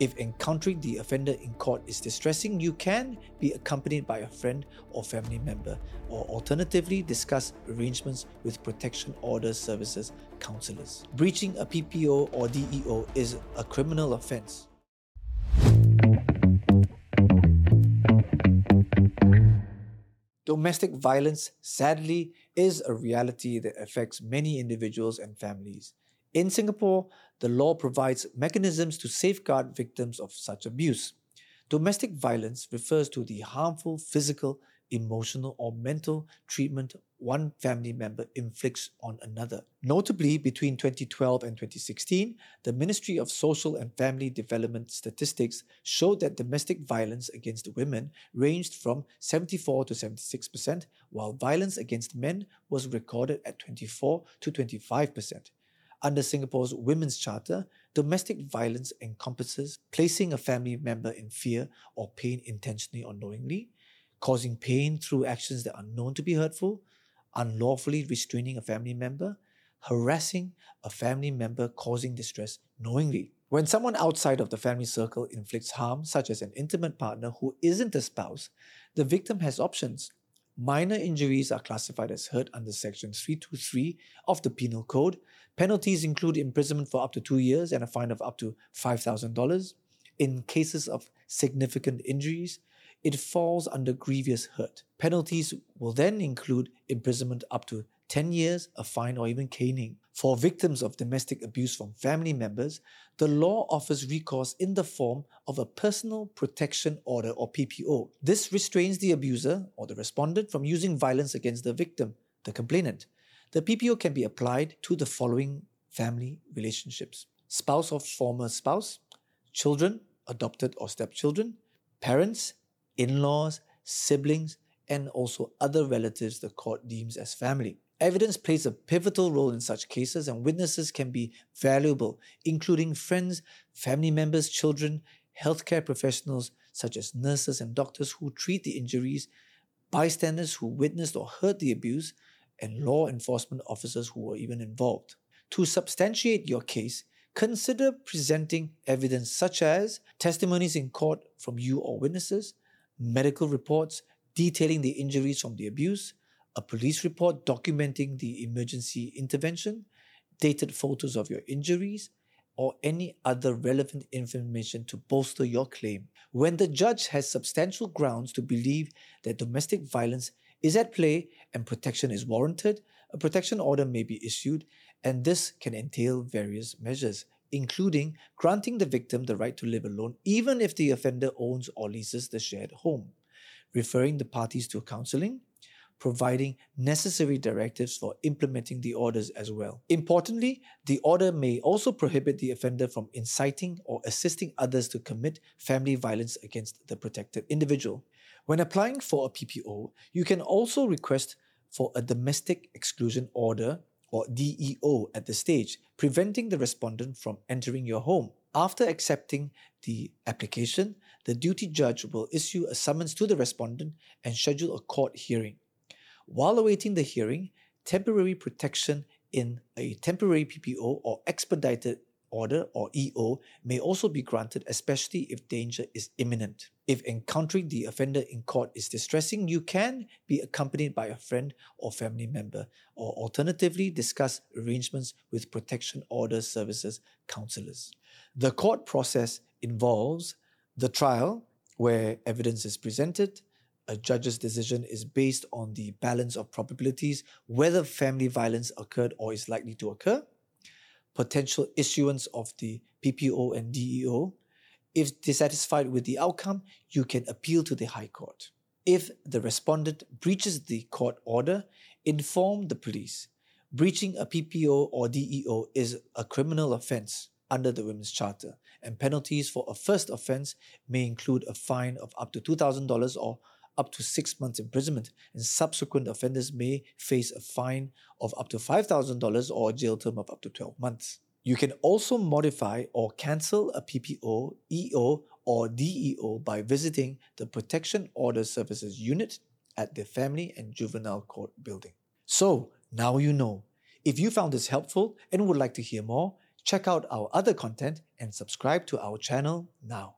If encountering the offender in court is distressing, you can be accompanied by a friend or family member, or alternatively, discuss arrangements with Protection Order Services counselors. Breaching a PPO or DEO is a criminal offence. Domestic violence, sadly, is a reality that affects many individuals and families. In Singapore, the law provides mechanisms to safeguard victims of such abuse. Domestic violence refers to the harmful physical, emotional, or mental treatment one family member inflicts on another. Notably, between 2012 and 2016, the Ministry of Social and Family Development statistics showed that domestic violence against women ranged from 74 to 76%, while violence against men was recorded at 24 to 25%. Under Singapore's Women's Charter, domestic violence encompasses placing a family member in fear or pain intentionally or knowingly, causing pain through actions that are known to be hurtful, unlawfully restraining a family member, harassing a family member causing distress knowingly. When someone outside of the family circle inflicts harm, such as an intimate partner who isn't a spouse, the victim has options. Minor injuries are classified as hurt under Section 323 of the Penal Code. Penalties include imprisonment for up to two years and a fine of up to $5,000. In cases of significant injuries, it falls under grievous hurt. Penalties will then include imprisonment up to 10 years, a fine, or even caning. For victims of domestic abuse from family members, the law offers recourse in the form of a Personal Protection Order or PPO. This restrains the abuser or the respondent from using violence against the victim, the complainant. The PPO can be applied to the following family relationships spouse or former spouse, children, adopted or stepchildren, parents, in laws, siblings, and also other relatives the court deems as family. Evidence plays a pivotal role in such cases, and witnesses can be valuable, including friends, family members, children, healthcare professionals such as nurses and doctors who treat the injuries, bystanders who witnessed or heard the abuse, and law enforcement officers who were even involved. To substantiate your case, consider presenting evidence such as testimonies in court from you or witnesses, medical reports detailing the injuries from the abuse, a police report documenting the emergency intervention, dated photos of your injuries, or any other relevant information to bolster your claim. When the judge has substantial grounds to believe that domestic violence is at play and protection is warranted, a protection order may be issued, and this can entail various measures, including granting the victim the right to live alone even if the offender owns or leases the shared home, referring the parties to counseling, providing necessary directives for implementing the orders as well. Importantly, the order may also prohibit the offender from inciting or assisting others to commit family violence against the protected individual. When applying for a PPO, you can also request for a domestic exclusion order or DEO at the stage, preventing the respondent from entering your home. After accepting the application, the duty judge will issue a summons to the respondent and schedule a court hearing. While awaiting the hearing, temporary protection in a temporary PPO or expedited order or EO may also be granted, especially if danger is imminent. If encountering the offender in court is distressing, you can be accompanied by a friend or family member, or alternatively, discuss arrangements with Protection Order Services counselors. The court process involves the trial, where evidence is presented, a judge's decision is based on the balance of probabilities whether family violence occurred or is likely to occur, potential issuance of the PPO and DEO. If dissatisfied with the outcome, you can appeal to the High Court. If the respondent breaches the court order, inform the police. Breaching a PPO or DEO is a criminal offense under the Women's Charter, and penalties for a first offense may include a fine of up to $2,000 or up to six months imprisonment, and subsequent offenders may face a fine of up to $5,000 or a jail term of up to 12 months. You can also modify or cancel a PPO, EO, or DEO by visiting the Protection Order Services Unit at the Family and Juvenile Court building. So, now you know. If you found this helpful and would like to hear more, Check out our other content and subscribe to our channel now.